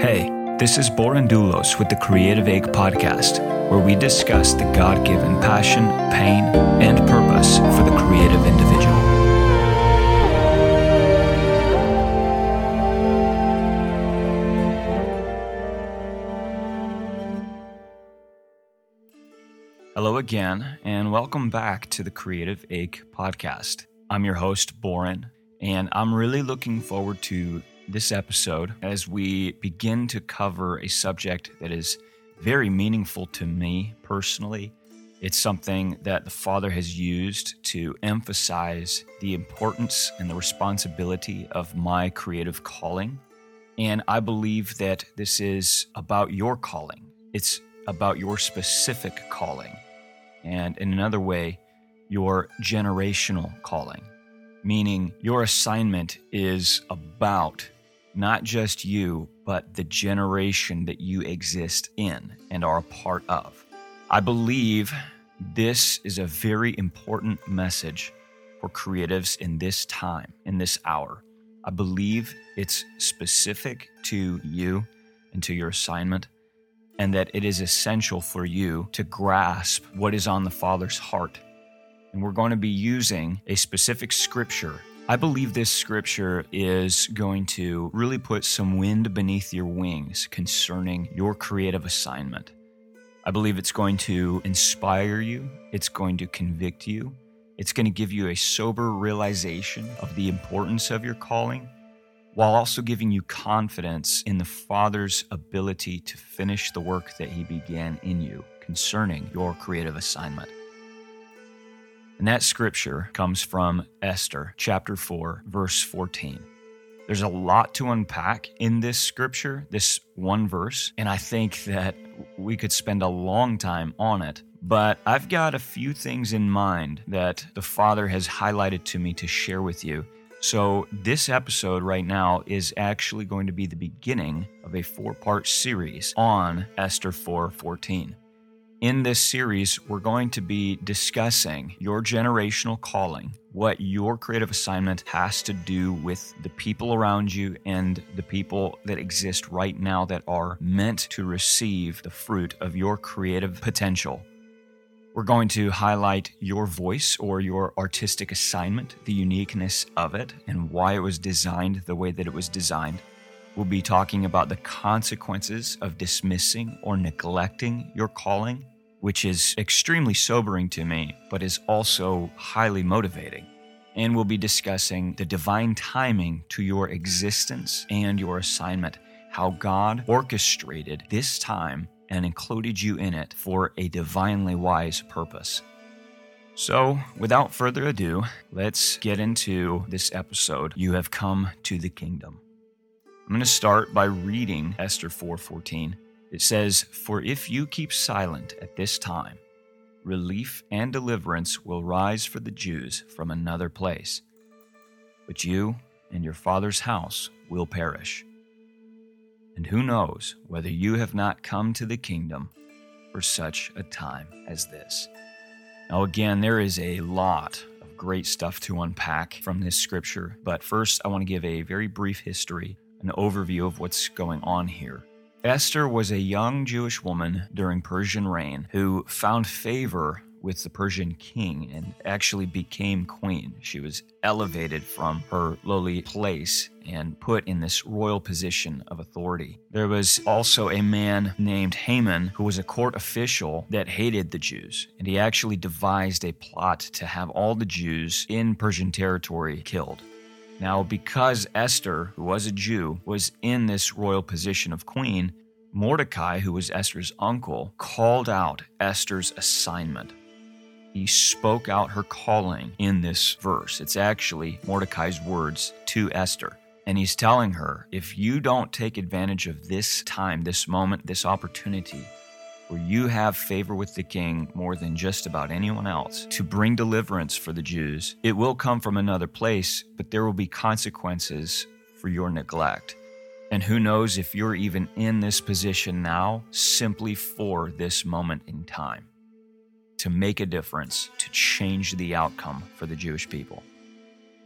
Hey, this is Borin Doulos with the Creative Ache Podcast, where we discuss the God given passion, pain, and purpose for the creative individual. Hello again, and welcome back to the Creative Ache Podcast. I'm your host, Borin, and I'm really looking forward to this episode as we begin to cover a subject that is very meaningful to me personally. It's something that the Father has used to emphasize the importance and the responsibility of my creative calling. And I believe that this is about your calling, it's about your specific calling. And in another way, your generational calling, meaning your assignment is about not just you, but the generation that you exist in and are a part of. I believe this is a very important message for creatives in this time, in this hour. I believe it's specific to you and to your assignment, and that it is essential for you to grasp what is on the Father's heart. And we're going to be using a specific scripture I believe this scripture is going to really put some wind beneath your wings concerning your creative assignment. I believe it's going to inspire you, it's going to convict you, it's going to give you a sober realization of the importance of your calling, while also giving you confidence in the Father's ability to finish the work that He began in you concerning your creative assignment. And that scripture comes from Esther chapter 4, verse 14. There's a lot to unpack in this scripture, this one verse, and I think that we could spend a long time on it. But I've got a few things in mind that the Father has highlighted to me to share with you. So, this episode right now is actually going to be the beginning of a four part series on Esther 4:14. In this series, we're going to be discussing your generational calling, what your creative assignment has to do with the people around you and the people that exist right now that are meant to receive the fruit of your creative potential. We're going to highlight your voice or your artistic assignment, the uniqueness of it, and why it was designed the way that it was designed. We'll be talking about the consequences of dismissing or neglecting your calling which is extremely sobering to me, but is also highly motivating. And we'll be discussing the divine timing to your existence and your assignment, how God orchestrated this time and included you in it for a divinely wise purpose. So, without further ado, let's get into this episode. You have come to the kingdom. I'm going to start by reading Esther 4:14 it says, For if you keep silent at this time, relief and deliverance will rise for the Jews from another place. But you and your father's house will perish. And who knows whether you have not come to the kingdom for such a time as this. Now, again, there is a lot of great stuff to unpack from this scripture, but first I want to give a very brief history, an overview of what's going on here. Esther was a young Jewish woman during Persian reign who found favor with the Persian king and actually became queen. She was elevated from her lowly place and put in this royal position of authority. There was also a man named Haman who was a court official that hated the Jews, and he actually devised a plot to have all the Jews in Persian territory killed. Now, because Esther, who was a Jew, was in this royal position of queen, Mordecai, who was Esther's uncle, called out Esther's assignment. He spoke out her calling in this verse. It's actually Mordecai's words to Esther. And he's telling her if you don't take advantage of this time, this moment, this opportunity, where you have favor with the king more than just about anyone else to bring deliverance for the Jews. It will come from another place, but there will be consequences for your neglect. And who knows if you're even in this position now simply for this moment in time to make a difference, to change the outcome for the Jewish people.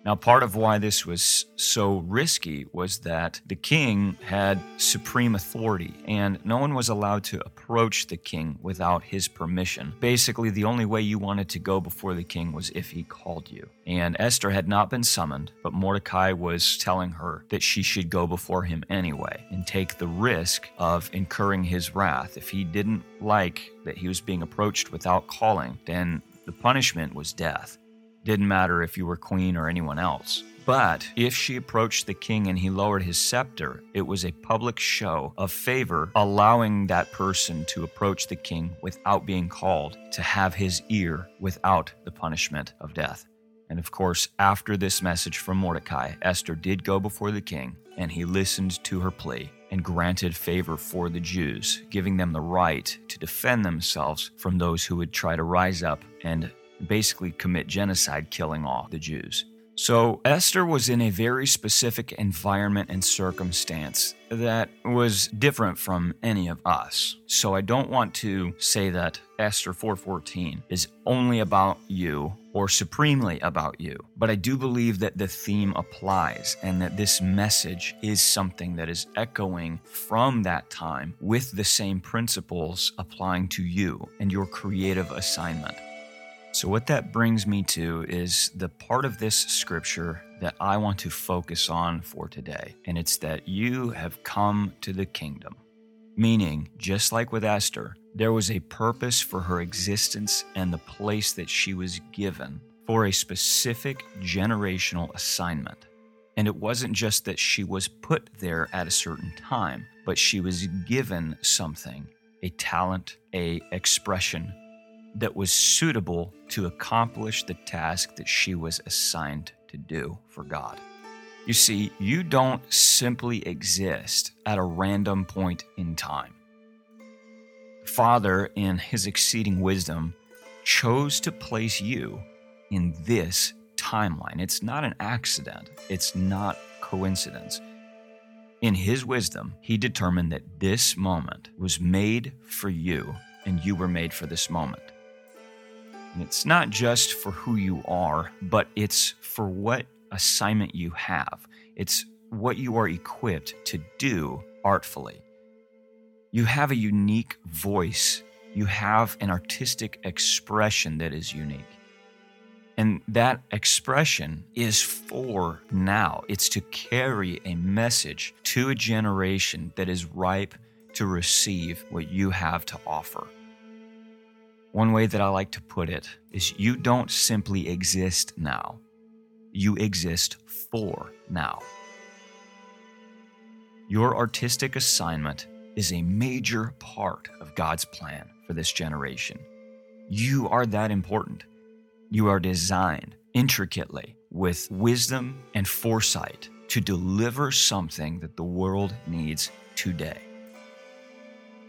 Now, part of why this was so risky was that the king had supreme authority and no one was allowed to approach the king without his permission. Basically, the only way you wanted to go before the king was if he called you. And Esther had not been summoned, but Mordecai was telling her that she should go before him anyway and take the risk of incurring his wrath. If he didn't like that he was being approached without calling, then the punishment was death. Didn't matter if you were queen or anyone else. But if she approached the king and he lowered his scepter, it was a public show of favor, allowing that person to approach the king without being called, to have his ear without the punishment of death. And of course, after this message from Mordecai, Esther did go before the king, and he listened to her plea and granted favor for the Jews, giving them the right to defend themselves from those who would try to rise up and basically commit genocide, killing all the Jews. So Esther was in a very specific environment and circumstance that was different from any of us. So I don't want to say that Esther 4:14 is only about you or supremely about you, but I do believe that the theme applies and that this message is something that is echoing from that time with the same principles applying to you and your creative assignment. So, what that brings me to is the part of this scripture that I want to focus on for today, and it's that you have come to the kingdom. Meaning, just like with Esther, there was a purpose for her existence and the place that she was given for a specific generational assignment. And it wasn't just that she was put there at a certain time, but she was given something, a talent, a expression, that was suitable to accomplish the task that she was assigned to do for God. You see, you don't simply exist at a random point in time. Father, in his exceeding wisdom, chose to place you in this timeline. It's not an accident, it's not coincidence. In his wisdom, he determined that this moment was made for you, and you were made for this moment. And it's not just for who you are, but it's for what assignment you have. It's what you are equipped to do artfully. You have a unique voice, you have an artistic expression that is unique. And that expression is for now. It's to carry a message to a generation that is ripe to receive what you have to offer. One way that I like to put it is you don't simply exist now, you exist for now. Your artistic assignment is a major part of God's plan for this generation. You are that important. You are designed intricately with wisdom and foresight to deliver something that the world needs today.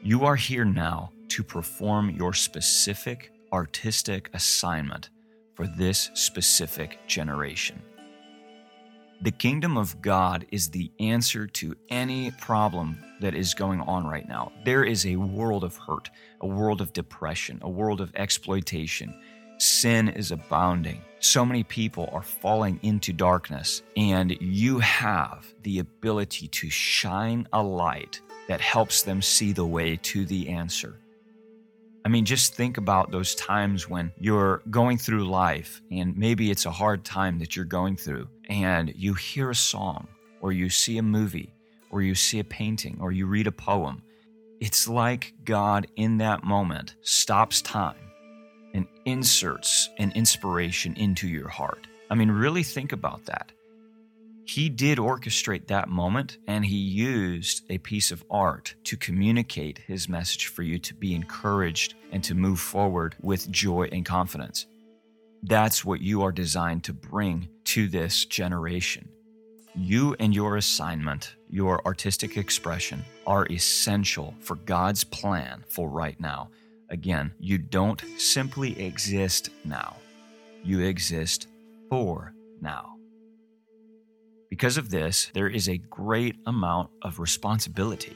You are here now to perform your specific artistic assignment for this specific generation. The kingdom of God is the answer to any problem that is going on right now. There is a world of hurt, a world of depression, a world of exploitation. Sin is abounding. So many people are falling into darkness, and you have the ability to shine a light that helps them see the way to the answer. I mean, just think about those times when you're going through life and maybe it's a hard time that you're going through and you hear a song or you see a movie or you see a painting or you read a poem. It's like God in that moment stops time and inserts an inspiration into your heart. I mean, really think about that he did orchestrate that moment and he used a piece of art to communicate his message for you to be encouraged and to move forward with joy and confidence. That's what you are designed to bring to this generation. You and your assignment, your artistic expression, are essential for God's plan for right now. Again, you don't simply exist now, you exist for now. Because of this, there is a great amount of responsibility.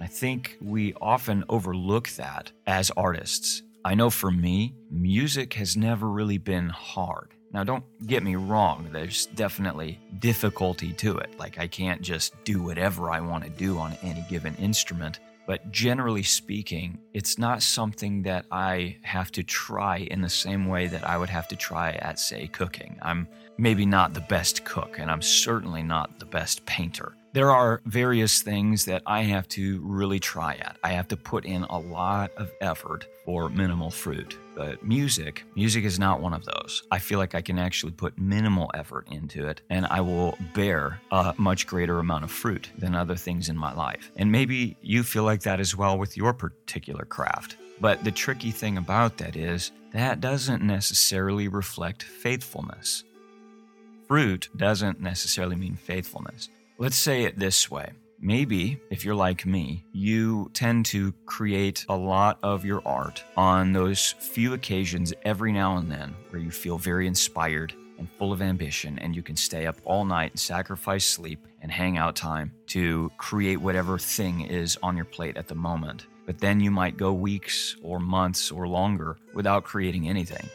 I think we often overlook that as artists. I know for me, music has never really been hard. Now, don't get me wrong, there's definitely difficulty to it. Like, I can't just do whatever I want to do on any given instrument. But generally speaking, it's not something that I have to try in the same way that I would have to try at, say, cooking. I'm maybe not the best cook, and I'm certainly not the best painter. There are various things that I have to really try at. I have to put in a lot of effort for minimal fruit. But music, music is not one of those. I feel like I can actually put minimal effort into it and I will bear a much greater amount of fruit than other things in my life. And maybe you feel like that as well with your particular craft. But the tricky thing about that is that doesn't necessarily reflect faithfulness. Fruit doesn't necessarily mean faithfulness. Let's say it this way. Maybe, if you're like me, you tend to create a lot of your art on those few occasions every now and then where you feel very inspired and full of ambition, and you can stay up all night and sacrifice sleep and hangout time to create whatever thing is on your plate at the moment. But then you might go weeks or months or longer without creating anything.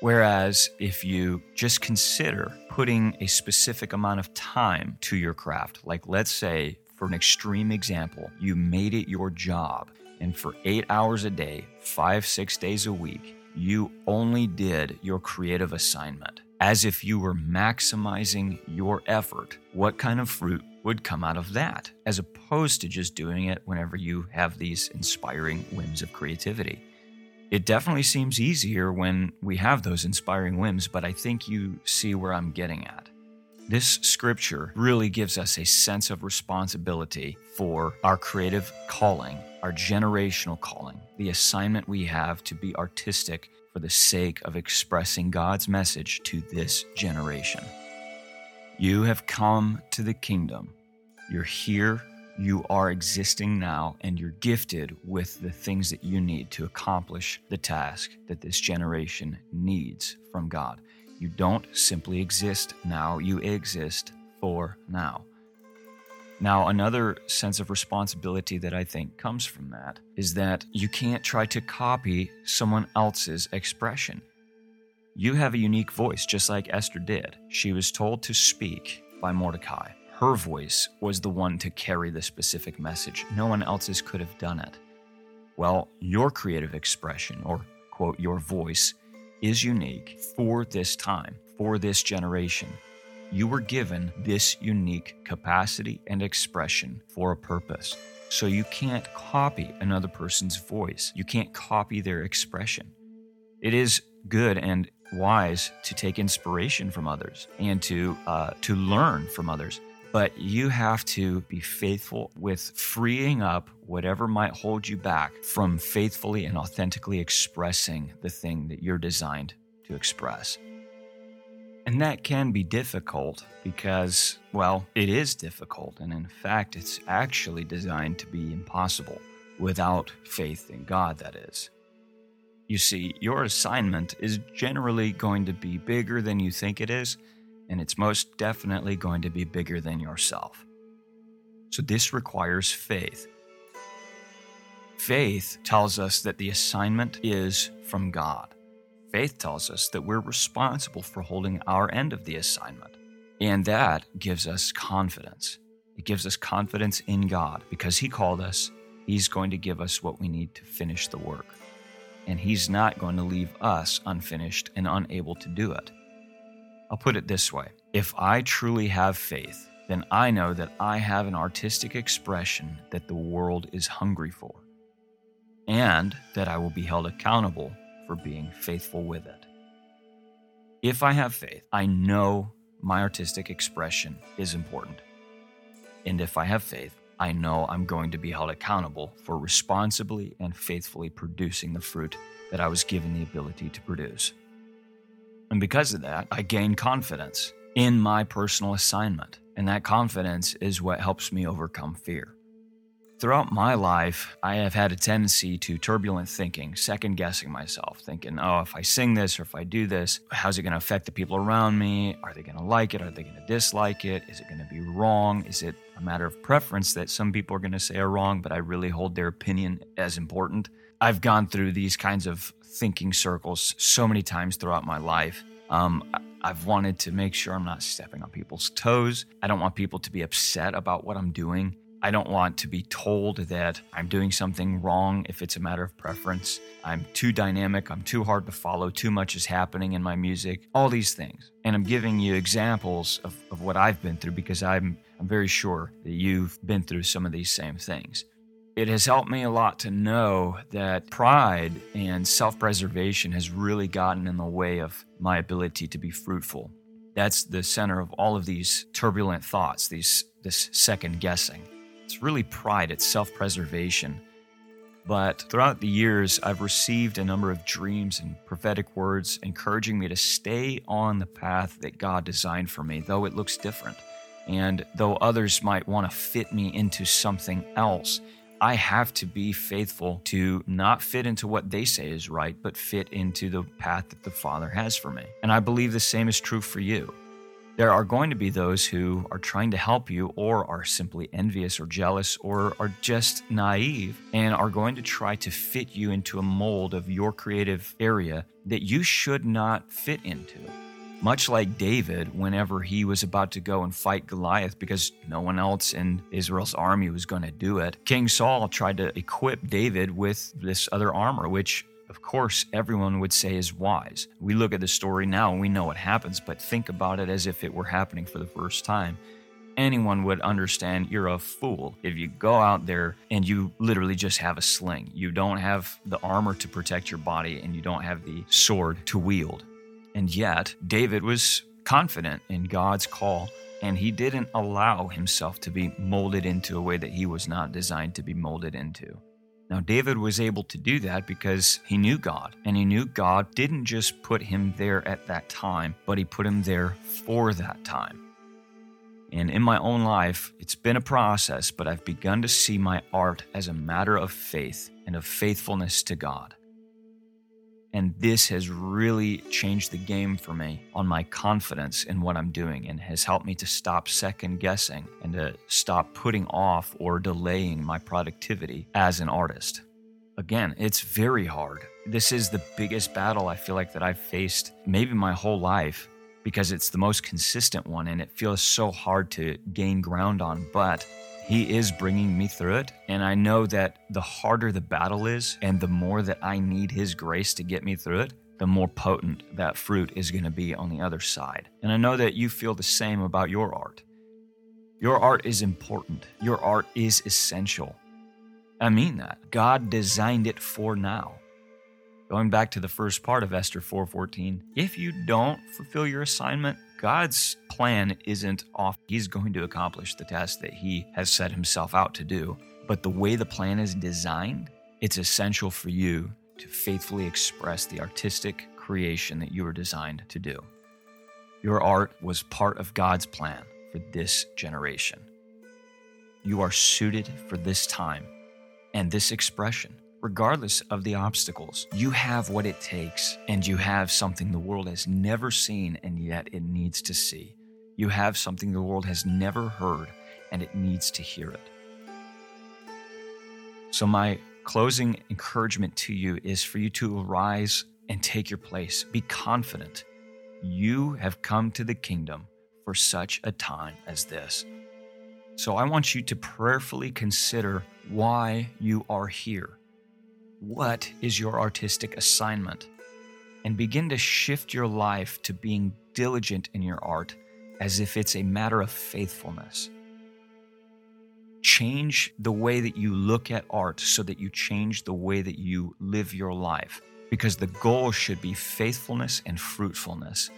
Whereas if you just consider putting a specific amount of time to your craft, like let's say, for an extreme example, you made it your job, and for eight hours a day, five, six days a week, you only did your creative assignment as if you were maximizing your effort, what kind of fruit would come out of that, as opposed to just doing it whenever you have these inspiring whims of creativity? It definitely seems easier when we have those inspiring whims, but I think you see where I'm getting at. This scripture really gives us a sense of responsibility for our creative calling, our generational calling, the assignment we have to be artistic for the sake of expressing God's message to this generation. You have come to the kingdom. You're here you are existing now and you're gifted with the things that you need to accomplish the task that this generation needs from God. You don't simply exist now, you exist for now. Now, another sense of responsibility that I think comes from that is that you can't try to copy someone else's expression. You have a unique voice, just like Esther did. She was told to speak by Mordecai her voice was the one to carry the specific message. No one else's could have done it. Well, your creative expression, or quote, your voice, is unique for this time, for this generation. You were given this unique capacity and expression for a purpose. So you can't copy another person's voice. You can't copy their expression. It is good and wise to take inspiration from others and to uh, to learn from others but you have to be faithful with freeing up whatever might hold you back from faithfully and authentically expressing the thing that you're designed to express. And that can be difficult because, well, it is difficult. And in fact, it's actually designed to be impossible without faith in God, that is. You see, your assignment is generally going to be bigger than you think it is and it's most definitely going to be bigger than yourself. So, this requires faith. Faith tells us that the assignment is from God. Faith tells us that we're responsible for holding our end of the assignment. And that gives us confidence. It gives us confidence in God because He called us. He's going to give us what we need to finish the work. And He's not going to leave us unfinished and unable to do it. I'll put it this way if I truly have faith, then I know that I have an artistic expression that the world is hungry for, and that I will be held accountable for being faithful with it. If I have faith, I know my artistic expression is important. And if I have faith, I know I'm going to be held accountable for responsibly and faithfully producing the fruit that I was given the ability to produce. And because of that, I gain confidence in my personal assignment. And that confidence is what helps me overcome fear. Throughout my life, I have had a tendency to turbulent thinking, second guessing myself, thinking, oh, if I sing this or if I do this, how's it going to affect the people around me? Are they going to like it? Are they going to dislike it? Is it going to be wrong? Is it a matter of preference that some people are going to say are wrong, but I really hold their opinion as important? I've gone through these kinds of thinking circles so many times throughout my life. Um, I've wanted to make sure I'm not stepping on people's toes. I don't want people to be upset about what I'm doing. I don't want to be told that I'm doing something wrong if it's a matter of preference. I'm too dynamic, I'm too hard to follow, too much is happening in my music, all these things. And I'm giving you examples of, of what I've been through because I'm, I'm very sure that you've been through some of these same things. It has helped me a lot to know that pride and self preservation has really gotten in the way of my ability to be fruitful. That's the center of all of these turbulent thoughts, these, this second guessing. It's really pride, it's self preservation. But throughout the years, I've received a number of dreams and prophetic words encouraging me to stay on the path that God designed for me, though it looks different. And though others might want to fit me into something else, I have to be faithful to not fit into what they say is right, but fit into the path that the Father has for me. And I believe the same is true for you. There are going to be those who are trying to help you, or are simply envious or jealous, or are just naive and are going to try to fit you into a mold of your creative area that you should not fit into. Much like David, whenever he was about to go and fight Goliath because no one else in Israel's army was going to do it, King Saul tried to equip David with this other armor, which of course, everyone would say is wise. We look at the story now and we know what happens, but think about it as if it were happening for the first time. Anyone would understand you're a fool if you go out there and you literally just have a sling. You don't have the armor to protect your body and you don't have the sword to wield. And yet, David was confident in God's call and he didn't allow himself to be molded into a way that he was not designed to be molded into. Now, David was able to do that because he knew God, and he knew God didn't just put him there at that time, but he put him there for that time. And in my own life, it's been a process, but I've begun to see my art as a matter of faith and of faithfulness to God. And this has really changed the game for me on my confidence in what I'm doing and has helped me to stop second guessing and to stop putting off or delaying my productivity as an artist. Again, it's very hard. This is the biggest battle I feel like that I've faced maybe my whole life because it's the most consistent one and it feels so hard to gain ground on. But he is bringing me through it. And I know that the harder the battle is and the more that I need His grace to get me through it, the more potent that fruit is going to be on the other side. And I know that you feel the same about your art. Your art is important, your art is essential. I mean that. God designed it for now. Going back to the first part of Esther 4:14, if you don't fulfill your assignment, God's plan isn't off. He's going to accomplish the task that he has set himself out to do. But the way the plan is designed, it's essential for you to faithfully express the artistic creation that you were designed to do. Your art was part of God's plan for this generation. You are suited for this time and this expression regardless of the obstacles. You have what it takes, and you have something the world has never seen, and yet it needs to see. You have something the world has never heard, and it needs to hear it. So, my closing encouragement to you is for you to arise and take your place. Be confident. You have come to the kingdom for such a time as this. So, I want you to prayerfully consider why you are here what is your artistic assignment? And begin to shift your life to being diligent in your art as if it's a matter of faithfulness. Change the way that you look at art so that you change the way that you live your life, because the goal should be faithfulness and fruitfulness.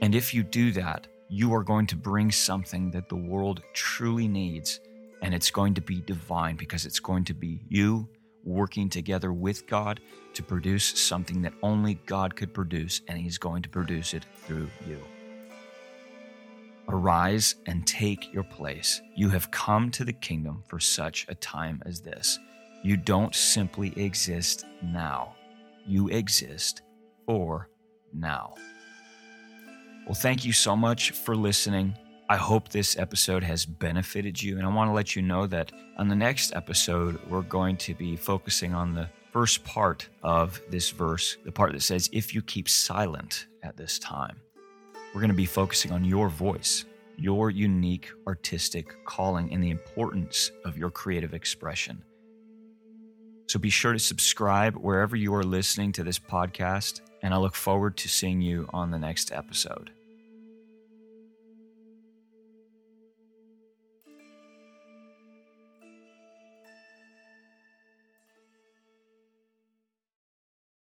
And if you do that, you are going to bring something that the world truly needs, and it's going to be divine because it's going to be you working together with God to produce something that only God could produce, and He's going to produce it through you. Arise and take your place. You have come to the kingdom for such a time as this. You don't simply exist now, you exist for now. Well, thank you so much for listening. I hope this episode has benefited you. And I want to let you know that on the next episode, we're going to be focusing on the first part of this verse, the part that says, If you keep silent at this time. We're going to be focusing on your voice, your unique artistic calling, and the importance of your creative expression. So be sure to subscribe wherever you are listening to this podcast, and I look forward to seeing you on the next episode.